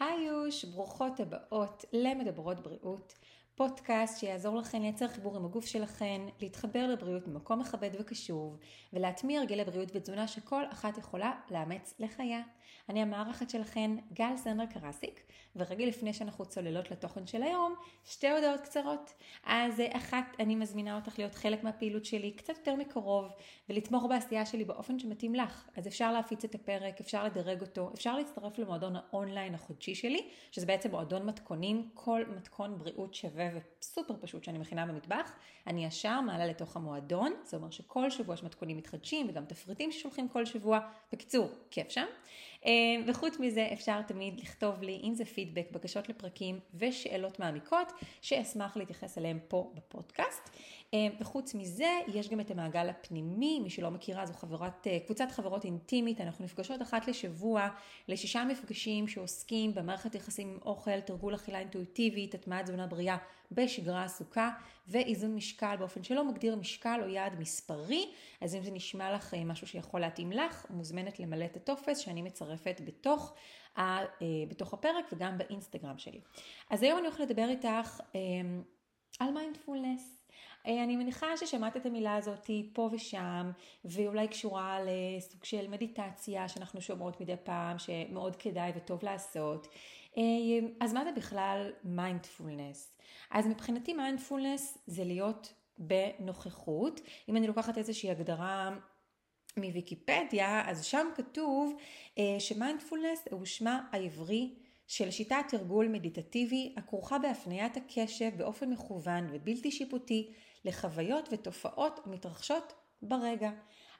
היוש, ברוכות הבאות למדברות בריאות, פודקאסט שיעזור לכן לייצר חיבור עם הגוף שלכן, להתחבר לבריאות במקום מכבד וקשוב, ולהטמיע הרגלי בריאות ותזונה שכל אחת יכולה לאמץ לחייה. אני המארחת שלכן, גל סנדר קרסיק, ורגע לפני שאנחנו צוללות לתוכן של היום, שתי הודעות קצרות. אז אחת, אני מזמינה אותך להיות חלק מהפעילות שלי קצת יותר מקרוב, ולתמוך בעשייה שלי באופן שמתאים לך. אז אפשר להפיץ את הפרק, אפשר לדרג אותו, אפשר להצטרף למועדון האונליין החודשי שלי, שזה בעצם מועדון מתכונים, כל מתכון בריאות שווה וסופר פשוט שאני מכינה במטבח. אני ישר מעלה לתוך המועדון, זה אומר שכל שבוע יש מתכונים מתחדשים וגם תפריטים ששולחים כל שבוע. בקיצור, כיף שם. אה, וחוץ מזה אפשר תמיד לכתוב לי, אם זה פידבק, בקשות לפרקים ושאלות מעמיקות, שאשמח להתייחס אליהם פה בפודקאסט. אה, וחוץ מזה, יש גם את המעגל הפנימי, מי שלא מכירה, זו חברת, אה, קבוצת חברות אינטימית, אנחנו נפגשות אחת לשבוע לשישה מפגשים שעוסקים במערכת יחסים עם אוכל, תרגול אכילה אינטואיטיבית, הטמעת תזונה בריאה בשגרה עסוקה, ואיזון משקל באופן שלא מגדיר משקל או יעד מספרי, אז אם זה נשמע לך אה, משהו שיכול להתאים לך, מוזמנת למלא את הטופס שאני מצרפת בתוך, בתוך הפרק וגם באינסטגרם שלי. אז היום אני הולכת לדבר איתך על מיינדפולנס. אה, אני מניחה ששמעת את המילה הזאת פה ושם, ואולי קשורה לסוג של מדיטציה שאנחנו שומעות מדי פעם, שמאוד כדאי וטוב לעשות. אה, אז מה זה בכלל מיינדפולנס? אז מבחינתי מיינדפולנס זה להיות בנוכחות. אם אני לוקחת איזושהי הגדרה מוויקיפדיה, אז שם כתוב אה, שמיינדפולנס הוא שמה העברי של שיטת תרגול מדיטטיבי הכרוכה בהפניית הקשב באופן מכוון ובלתי שיפוטי לחוויות ותופעות המתרחשות ברגע.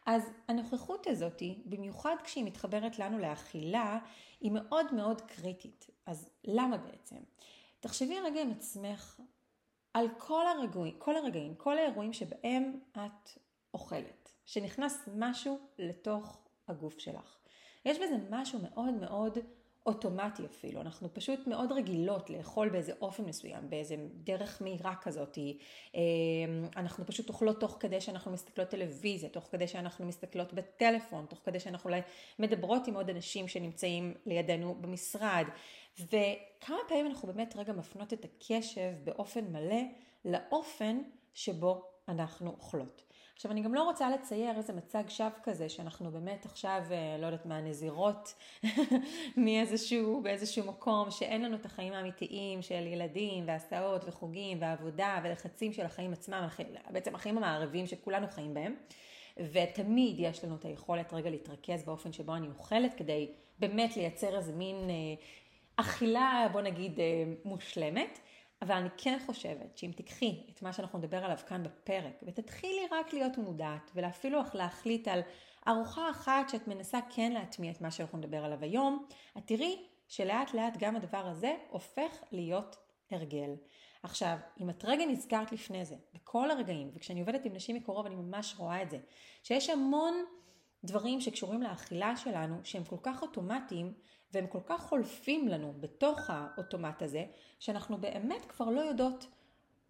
אז הנוכחות הזאת, במיוחד כשהיא מתחברת לנו לאכילה, היא מאוד מאוד קריטית. אז למה בעצם? תחשבי רגע עם עצמך על כל הרגעים, כל הרגעים, כל האירועים שבהם את אוכלת, שנכנס משהו לתוך הגוף שלך. יש בזה משהו מאוד מאוד אוטומטי אפילו, אנחנו פשוט מאוד רגילות לאכול באיזה אופן מסוים, באיזה דרך מהירה כזאת, אמ, אנחנו פשוט אוכלות תוך כדי שאנחנו מסתכלות טלוויזיה, תוך כדי שאנחנו מסתכלות בטלפון, תוך כדי שאנחנו אולי מדברות עם עוד אנשים שנמצאים לידינו במשרד, וכמה פעמים אנחנו באמת רגע מפנות את הקשב באופן מלא לאופן שבו אנחנו אוכלות. עכשיו אני גם לא רוצה לצייר איזה מצג שווא כזה שאנחנו באמת עכשיו, אה, לא יודעת מה, נזירות מאיזשהו, באיזשהו מקום שאין לנו את החיים האמיתיים של ילדים והסעות וחוגים ועבודה ולחצים של החיים עצמם, בעצם החיים המערבים שכולנו חיים בהם. ותמיד יש לנו את היכולת רגע להתרכז באופן שבו אני אוכלת כדי באמת לייצר איזה מין אה, אכילה, בוא נגיד, אה, מושלמת. אבל אני כן חושבת שאם תיקחי את מה שאנחנו נדבר עליו כאן בפרק, ותתחילי רק להיות מודעת, ואפילו להחליט על ארוחה אחת שאת מנסה כן להטמיע את מה שאנחנו נדבר עליו היום, את תראי שלאט לאט גם הדבר הזה הופך להיות הרגל. עכשיו, אם את רגע נזכרת לפני זה, בכל הרגעים, וכשאני עובדת עם נשים מקרוב אני ממש רואה את זה, שיש המון דברים שקשורים לאכילה שלנו שהם כל כך אוטומטיים והם כל כך חולפים לנו בתוך האוטומט הזה, שאנחנו באמת כבר לא יודעות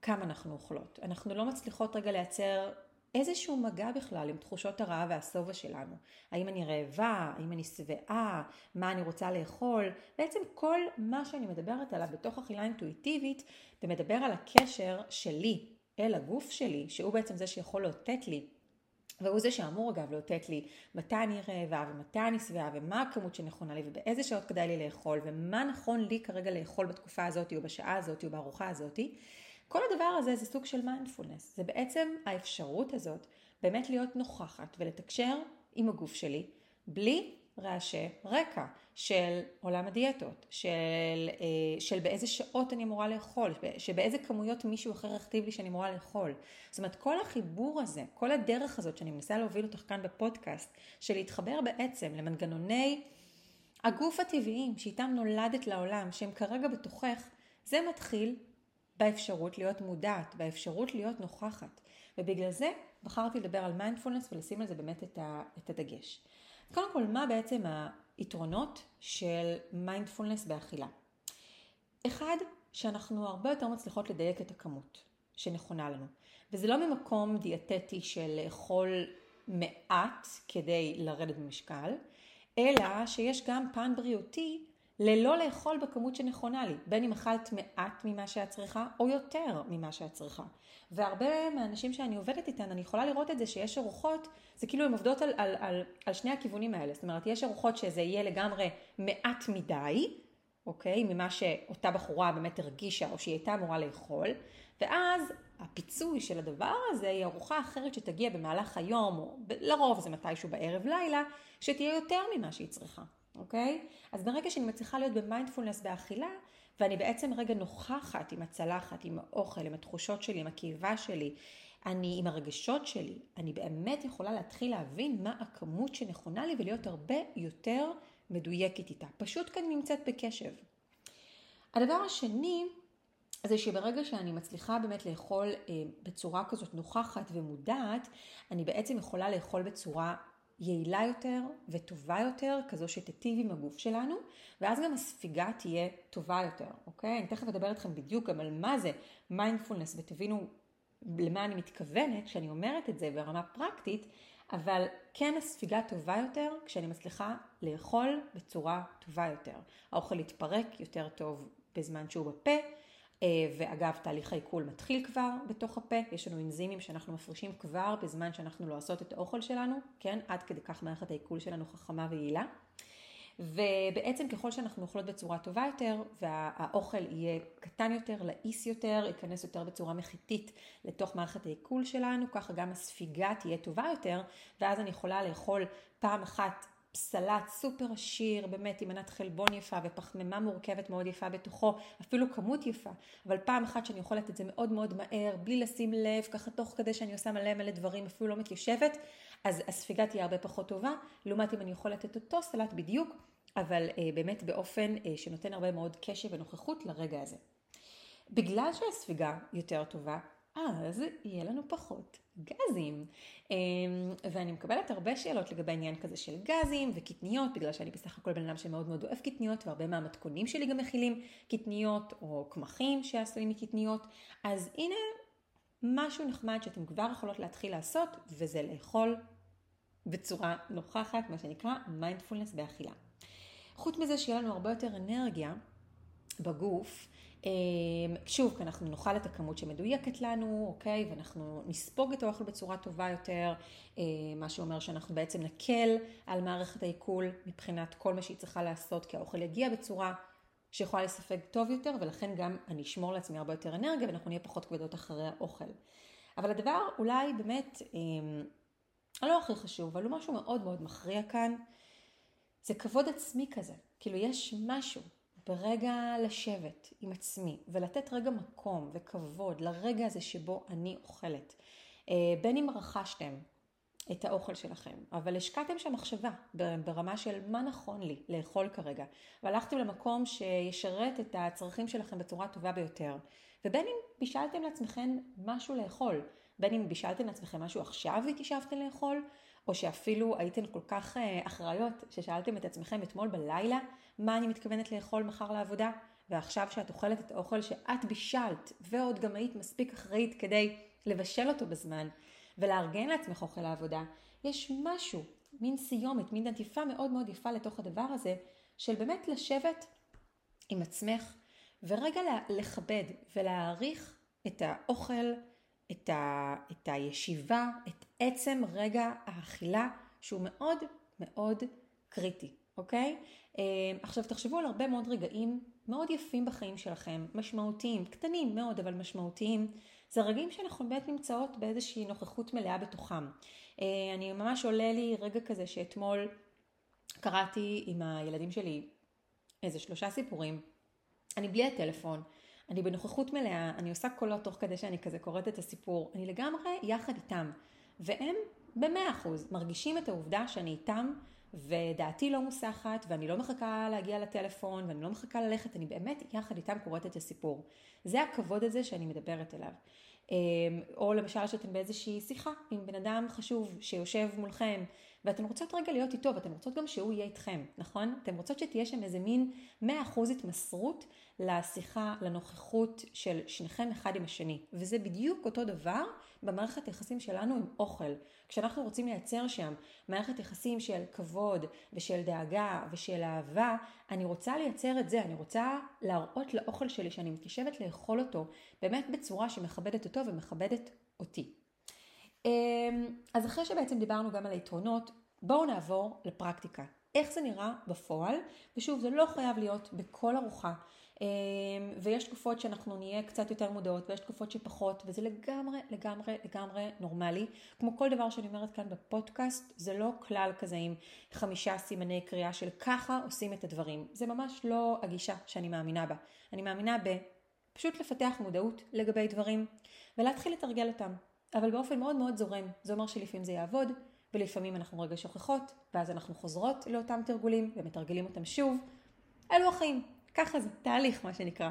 כמה אנחנו אוכלות. אנחנו לא מצליחות רגע לייצר איזשהו מגע בכלל עם תחושות הרעב והשובע שלנו. האם אני רעבה, האם אני שבעה, מה אני רוצה לאכול. בעצם כל מה שאני מדברת עליו בתוך אכילה אינטואיטיבית, ומדבר על הקשר שלי אל הגוף שלי, שהוא בעצם זה שיכול לאותת לי והוא זה שאמור אגב לאותת לי מתי אני רעבה ומתי אני שבעה ומה הכמות שנכונה לי ובאיזה שעות כדאי לי לאכול ומה נכון לי כרגע לאכול בתקופה הזאת או בשעה הזאת או בארוחה הזאת. כל הדבר הזה זה סוג של מיינדפולנס. זה בעצם האפשרות הזאת באמת להיות נוכחת ולתקשר עם הגוף שלי בלי רעשי רקע של עולם הדיאטות, של, אה, של באיזה שעות אני אמורה לאכול, שבאיזה כמויות מישהו אחר יכתיב לי שאני אמורה לאכול. זאת אומרת, כל החיבור הזה, כל הדרך הזאת שאני מנסה להוביל אותך כאן בפודקאסט, של להתחבר בעצם למנגנוני הגוף הטבעיים שאיתם נולדת לעולם, שהם כרגע בתוכך, זה מתחיל באפשרות להיות מודעת, באפשרות להיות נוכחת. ובגלל זה בחרתי לדבר על מיינדפולנס ולשים על זה באמת את הדגש. קודם כל, מה בעצם היתרונות של מיינדפולנס באכילה? אחד, שאנחנו הרבה יותר מצליחות לדייק את הכמות שנכונה לנו. וזה לא ממקום דיאטטי של לאכול מעט כדי לרדת במשקל, אלא שיש גם פן בריאותי ללא לאכול בכמות שנכונה לי, בין אם אכלת מעט ממה שאת צריכה או יותר ממה שאת צריכה. והרבה מהאנשים שאני עובדת איתן, אני יכולה לראות את זה שיש ארוחות, זה כאילו הן עובדות על, על, על, על שני הכיוונים האלה. זאת אומרת, יש ארוחות שזה יהיה לגמרי מעט מדי, אוקיי? ממה שאותה בחורה באמת הרגישה או שהיא הייתה אמורה לאכול, ואז הפיצוי של הדבר הזה היא ארוחה אחרת שתגיע במהלך היום, או לרוב זה מתישהו בערב לילה, שתהיה יותר ממה שהיא צריכה. אוקיי? אז ברגע שאני מצליחה להיות במיינדפולנס באכילה, ואני בעצם רגע נוכחת עם הצלחת, עם האוכל, עם התחושות שלי, עם הקיבה שלי, אני עם הרגשות שלי, אני באמת יכולה להתחיל להבין מה הכמות שנכונה לי ולהיות הרבה יותר מדויקת איתה. פשוט כאן נמצאת בקשב. הדבר השני, זה שברגע שאני מצליחה באמת לאכול אה, בצורה כזאת נוכחת ומודעת, אני בעצם יכולה לאכול בצורה יעילה יותר וטובה יותר, כזו שתיטיב עם הגוף שלנו, ואז גם הספיגה תהיה טובה יותר, אוקיי? אני תכף אדבר איתכם בדיוק גם על מה זה מיינדפולנס ותבינו למה אני מתכוונת כשאני אומרת את זה ברמה פרקטית, אבל כן הספיגה טובה יותר כשאני מצליחה לאכול בצורה טובה יותר. האוכל יתפרק יותר טוב בזמן שהוא בפה, ואגב, תהליך העיכול מתחיל כבר בתוך הפה, יש לנו אנזימים שאנחנו מפרישים כבר בזמן שאנחנו לא עושות את האוכל שלנו, כן? עד כדי כך מערכת העיכול שלנו חכמה ויעילה. ובעצם ככל שאנחנו אוכלות בצורה טובה יותר, והאוכל יהיה קטן יותר, לעיס יותר, ייכנס יותר בצורה מחיתית לתוך מערכת העיכול שלנו, ככה גם הספיגה תהיה טובה יותר, ואז אני יכולה לאכול פעם אחת סלט סופר עשיר, באמת עם מנת חלבון יפה ופחמימה מורכבת מאוד יפה בתוכו, אפילו כמות יפה, אבל פעם אחת שאני אוכלת את זה מאוד מאוד מהר, בלי לשים לב, ככה תוך כדי שאני עושה מלא מלא דברים, אפילו לא מתיישבת, אז הספיגה תהיה הרבה פחות טובה, לעומת אם אני אוכלת את אותו סלט בדיוק, אבל אה, באמת באופן אה, שנותן הרבה מאוד קשב ונוכחות לרגע הזה. בגלל שהספיגה יותר טובה, אז יהיה לנו פחות גזים. אמ, ואני מקבלת הרבה שאלות לגבי העניין כזה של גזים וקטניות, בגלל שאני בסך הכל בן אדם שמאוד מאוד אוהב קטניות, והרבה מהמתכונים שלי גם מכילים קטניות או קמחים שעשויים מקטניות. אז הנה משהו נחמד שאתם כבר יכולות להתחיל לעשות, וזה לאכול בצורה נוכחת, מה שנקרא מיינדפולנס באכילה. חוץ מזה שיהיה לנו הרבה יותר אנרגיה בגוף, שוב, כי אנחנו נאכל את הכמות שמדויקת לנו, אוקיי? ואנחנו נספוג את האוכל בצורה טובה יותר, אמ, מה שאומר שאנחנו בעצם נקל על מערכת העיכול מבחינת כל מה שהיא צריכה לעשות, כי האוכל יגיע בצורה שיכולה לספג טוב יותר, ולכן גם אני אשמור לעצמי הרבה יותר אנרגיה ואנחנו נהיה פחות כבדות אחרי האוכל. אבל הדבר אולי באמת, אמ, הלא הכי חשוב, אבל הוא משהו מאוד מאוד מכריע כאן, זה כבוד עצמי כזה. כאילו יש משהו ברגע לשבת עם עצמי ולתת רגע מקום וכבוד לרגע הזה שבו אני אוכלת. אה, בין אם רכשתם את האוכל שלכם, אבל השקעתם שם מחשבה ברמה של מה נכון לי לאכול כרגע, והלכתם למקום שישרת את הצרכים שלכם בצורה טובה ביותר, ובין אם בישלתם לעצמכם משהו לאכול, בין אם בישלתם לעצמכם משהו עכשיו והתיישבתם לאכול, או שאפילו הייתן כל כך אה, אחראיות ששאלתם את עצמכם אתמול בלילה מה אני מתכוונת לאכול מחר לעבודה, ועכשיו שאת אוכלת את האוכל שאת בישלת, ועוד גם היית מספיק אחראית כדי לבשל אותו בזמן, ולארגן לעצמך אוכל לעבודה, יש משהו, מין סיומת, מין עטיפה מאוד מאוד יפה לתוך הדבר הזה, של באמת לשבת עם עצמך, ורגע לכבד ולהעריך את האוכל, את, ה, את הישיבה, את עצם רגע האכילה, שהוא מאוד מאוד קריטי, אוקיי? אה, עכשיו תחשבו על הרבה מאוד רגעים מאוד יפים בחיים שלכם, משמעותיים, קטנים מאוד אבל משמעותיים. זה רגעים שאנחנו באמת נמצאות באיזושהי נוכחות מלאה בתוכם. אה, אני ממש עולה לי רגע כזה שאתמול קראתי עם הילדים שלי איזה שלושה סיפורים. אני בלי הטלפון, אני בנוכחות מלאה, אני עושה קולות תוך כדי שאני כזה קוראת את הסיפור, אני לגמרי יחד איתם. והם במאה אחוז מרגישים את העובדה שאני איתם ודעתי לא מוסחת, ואני לא מחכה להגיע לטלפון, ואני לא מחכה ללכת, אני באמת יחד איתם קוראת את הסיפור. זה הכבוד הזה שאני מדברת אליו. אמ, או למשל שאתם באיזושהי שיחה עם בן אדם חשוב שיושב מולכם, ואתן רוצות רגע להיות איתו, ואתן רוצות גם שהוא יהיה איתכם, נכון? אתן רוצות שתהיה שם איזה מין 100% התמסרות לשיחה, לנוכחות של שניכם אחד עם השני. וזה בדיוק אותו דבר במערכת היחסים שלנו עם אוכל. כשאנחנו רוצים לייצר שם מערכת יחסים של כבוד ושל דאגה ושל אהבה, אני רוצה לייצר את זה, אני רוצה להראות לאוכל שלי שאני מתיישבת לאכול אותו באמת בצורה שמכבדת אותו ומכבדת אותי. אמ, אז אחרי שבעצם דיברנו גם על היתרונות, בואו נעבור לפרקטיקה. איך זה נראה בפועל, ושוב זה לא חייב להיות בכל ארוחה, אמ, ויש תקופות שאנחנו נהיה קצת יותר מודעות ויש תקופות שפחות, וזה לגמרי לגמרי לגמרי נורמלי. כמו כל דבר שאני אומרת כאן בפודקאסט, זה לא כלל כזה עם חמישה סימני קריאה של ככה עושים את הדברים. זה ממש לא הגישה שאני מאמינה בה. אני מאמינה ב... פשוט לפתח מודעות לגבי דברים ולהתחיל לתרגל אותם. אבל באופן מאוד מאוד זורם. זה אומר שלפעמים זה יעבוד, ולפעמים אנחנו רגע שוכחות, ואז אנחנו חוזרות לאותם תרגולים ומתרגלים אותם שוב. אלו החיים, ככה זה, תהליך מה שנקרא.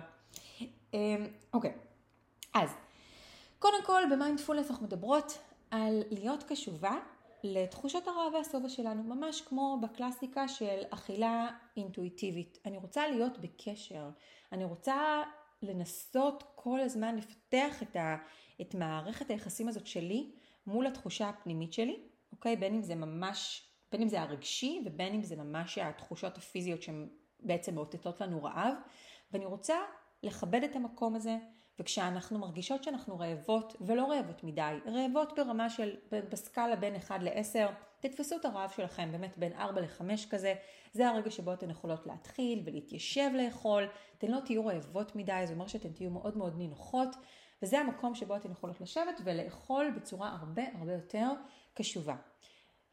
אמ, אוקיי, אז קודם כל במיינדפולנס אנחנו מדברות על להיות קשובה לתחושות הרע והשובע שלנו, ממש כמו בקלאסיקה של אכילה אינטואיטיבית. אני רוצה להיות בקשר, אני רוצה לנסות כל הזמן לפתח את, ה, את מערכת היחסים הזאת שלי מול התחושה הפנימית שלי, אוקיי? בין אם זה ממש, בין אם זה הרגשי ובין אם זה ממש התחושות הפיזיות שהן בעצם מאותתות לנו רעב, ואני רוצה לכבד את המקום הזה, וכשאנחנו מרגישות שאנחנו רעבות, ולא רעבות מדי, רעבות ברמה של, בסקאלה בין 1 ל-10, תתפסו את הרעב שלכם, באמת בין 4 ל-5 כזה, זה הרגע שבו אתן יכולות להתחיל ולהתיישב לאכול, אתן לא תהיו רעבות מדי, זה אומר שאתן תהיו מאוד מאוד נינוחות, וזה המקום שבו אתן יכולות לשבת ולאכול בצורה הרבה הרבה יותר קשובה.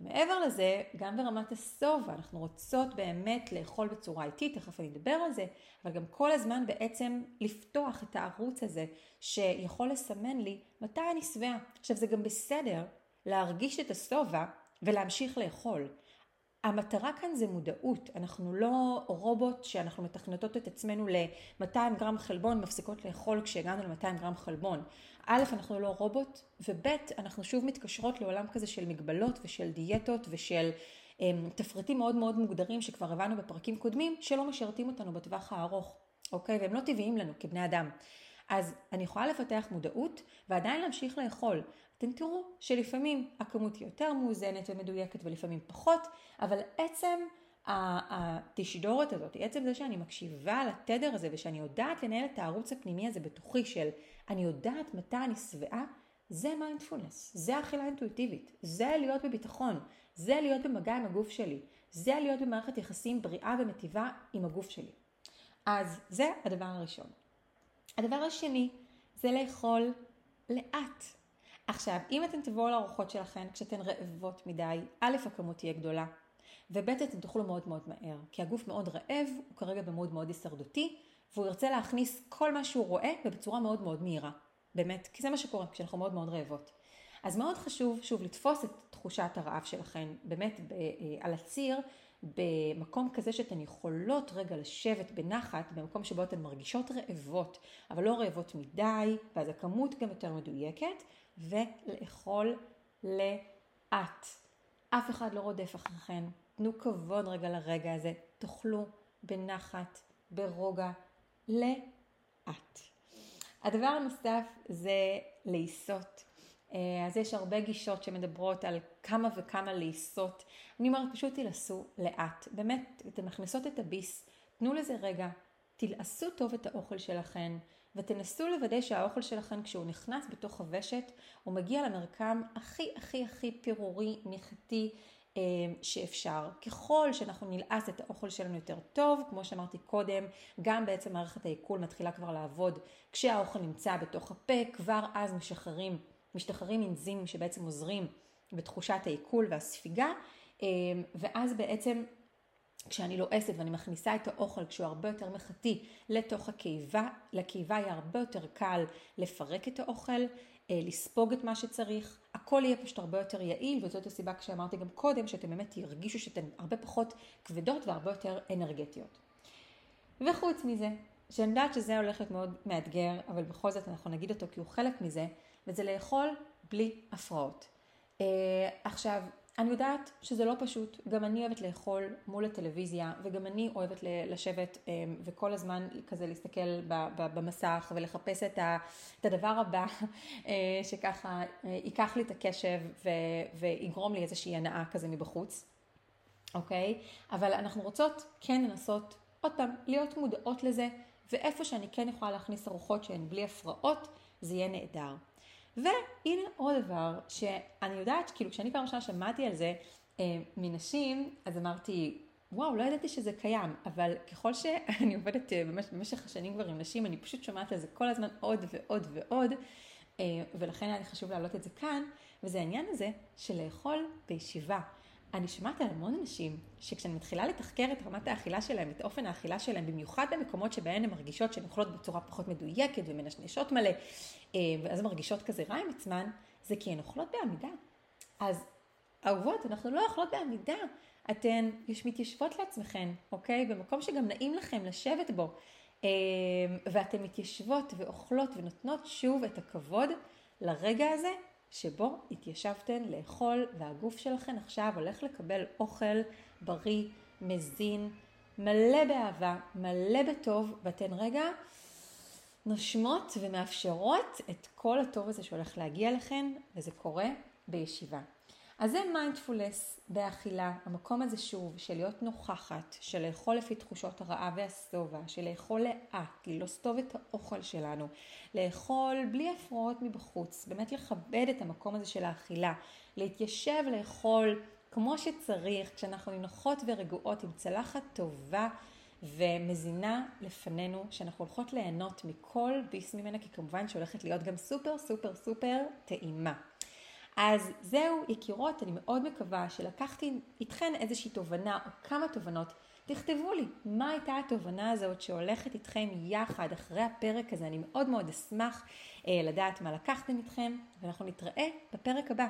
מעבר לזה, גם ברמת השובע, אנחנו רוצות באמת לאכול בצורה איטית, תכף אני אדבר על זה, אבל גם כל הזמן בעצם לפתוח את הערוץ הזה שיכול לסמן לי מתי אני שבעה. עכשיו זה גם בסדר להרגיש את השובע ולהמשיך לאכול. המטרה כאן זה מודעות, אנחנו לא רובוט שאנחנו מתכנתות את עצמנו ל-200 גרם חלבון, מפסיקות לאכול כשהגענו ל-200 גרם חלבון. א', אנחנו לא רובוט, וב', אנחנו שוב מתקשרות לעולם כזה של מגבלות ושל דיאטות ושל אמ, תפריטים מאוד מאוד מוגדרים שכבר הבנו בפרקים קודמים, שלא משרתים אותנו בטווח הארוך, אוקיי? והם לא טבעיים לנו כבני אדם. אז אני יכולה לפתח מודעות ועדיין להמשיך לאכול. אתם תראו שלפעמים הכמות היא יותר מאוזנת ומדויקת ולפעמים פחות, אבל עצם התשדורת הזאת, עצם זה שאני מקשיבה לתדר הזה ושאני יודעת לנהל את הערוץ הפנימי הזה בתוכי של אני יודעת מתי אני שבעה, זה מיינדפולנס, זה אכילה אינטואיטיבית, זה להיות בביטחון, זה להיות במגע עם הגוף שלי, זה להיות במערכת יחסים בריאה ומטיבה עם הגוף שלי. אז זה הדבר הראשון. הדבר השני זה לאכול לאט. עכשיו, אם אתן תבואו לארוחות שלכן כשאתן רעבות מדי, א', הכמות תהיה גדולה, וב', אתן תאכלו מאוד מאוד מהר, כי הגוף מאוד רעב, הוא כרגע במוד מאוד הישרדותי, והוא ירצה להכניס כל מה שהוא רואה ובצורה מאוד מאוד מהירה. באמת, כי זה מה שקורה כשאנחנו מאוד מאוד רעבות. אז מאוד חשוב, שוב, לתפוס את תחושת הרעב שלכן, באמת ב, אה, על הציר, במקום כזה שאתן יכולות רגע לשבת בנחת, במקום שבו אתן מרגישות רעבות, אבל לא רעבות מדי, ואז הכמות גם יותר מדויקת, ולאכול לאט. אף אחד לא רודף אחריכן. תנו כבוד רגע לרגע הזה, תאכלו בנחת, ברוגע, לאט. הדבר הנוסף זה לעיסות. אה, אז יש הרבה גישות שמדברות על כמה וכמה לעיסות. אני אומרת, פשוט תלעסו לאט. באמת, אתן מכניסות את הביס, תנו לזה רגע, תלעסו טוב את האוכל שלכן, ותנסו לוודא שהאוכל שלכן, כשהוא נכנס בתוך הוושט, הוא מגיע למרקם הכי הכי הכי פירורי, מחטי, אה, שאפשר. ככל שאנחנו נלעס את האוכל שלנו יותר טוב, כמו שאמרתי קודם, גם בעצם מערכת העיכול מתחילה כבר לעבוד כשהאוכל נמצא בתוך הפה, כבר אז משחררים, משתחררים אנזימים שבעצם עוזרים בתחושת העיכול והספיגה, אה, ואז בעצם כשאני לועסת ואני מכניסה את האוכל כשהוא הרבה יותר מחטי לתוך הקיבה, לקיבה יהיה הרבה יותר קל לפרק את האוכל, אה, לספוג את מה שצריך, הכל יהיה פשוט הרבה יותר יעיל וזאת הסיבה כשאמרתי גם קודם שאתם באמת ירגישו שאתן הרבה פחות כבדות והרבה יותר אנרגטיות. וחוץ מזה, שאני יודעת שזה הולך להיות מאוד מאתגר, אבל בכל זאת אנחנו נגיד אותו כי הוא חלק מזה, וזה לאכול בלי הפרעות. Uh, עכשיו, אני יודעת שזה לא פשוט, גם אני אוהבת לאכול מול הטלוויזיה וגם אני אוהבת לשבת אמ, וכל הזמן כזה להסתכל במסך ולחפש את הדבר הבא אה, שככה אה, ייקח לי את הקשב ויגרום לי איזושהי הנאה כזה מבחוץ, אוקיי? אבל אנחנו רוצות כן לנסות עוד פעם להיות מודעות לזה ואיפה שאני כן יכולה להכניס ארוחות שהן בלי הפרעות זה יהיה נהדר. והנה עוד דבר שאני יודעת, כאילו כשאני פעם ראשונה שמעתי על זה אה, מנשים, אז אמרתי, וואו, לא ידעתי שזה קיים, אבל ככל שאני עובדת אה, במש, במשך השנים כבר עם נשים, אני פשוט שומעת על זה כל הזמן עוד ועוד ועוד, אה, ולכן היה לי חשוב להעלות את זה כאן, וזה העניין הזה של לאכול בישיבה. אני שומעת על המון אנשים שכשאני מתחילה לתחקר את רמת האכילה שלהם, את אופן האכילה שלהם, במיוחד במקומות שבהן הן מרגישות שהן אוכלות בצורה פחות מדויקת ומנשנשות מלא, אה, ואז מרגישות כזה רע עם עצמן, זה כי הן אוכלות בעמידה. אז אהובות, אנחנו לא אוכלות בעמידה. אתן מתיישבות לעצמכן, אוקיי? במקום שגם נעים לכם לשבת בו. אה, ואתן מתיישבות ואוכלות ונותנות שוב את הכבוד לרגע הזה שבו התיישבתן לאכול והגוף שלכן עכשיו הולך לקבל אוכל בריא, מזין, מלא באהבה, מלא בטוב, ואתן רגע נושמות ומאפשרות את כל הטוב הזה שהולך להגיע לכן, וזה קורה בישיבה. אז זה מיינדפולנס באכילה, המקום הזה שוב של להיות נוכחת, של לאכול לפי תחושות הרעב והשובע, של לאכול לאט, ללעוס טוב את האוכל שלנו, לאכול בלי הפרעות מבחוץ, באמת לכבד את המקום הזה של האכילה, להתיישב לאכול כמו שצריך, כשאנחנו נינוחות ורגועות עם צלחת טובה ומזינה לפנינו, שאנחנו הולכות ליהנות מכל ביס ממנה, כי כמובן שהולכת להיות גם סופר סופר סופר טעימה. אז זהו, יקירות, אני מאוד מקווה שלקחתי איתכן איזושהי תובנה או כמה תובנות. תכתבו לי מה הייתה התובנה הזאת שהולכת איתכם יחד אחרי הפרק הזה. אני מאוד מאוד אשמח אה, לדעת מה לקחתם איתכם, ואנחנו נתראה בפרק הבא.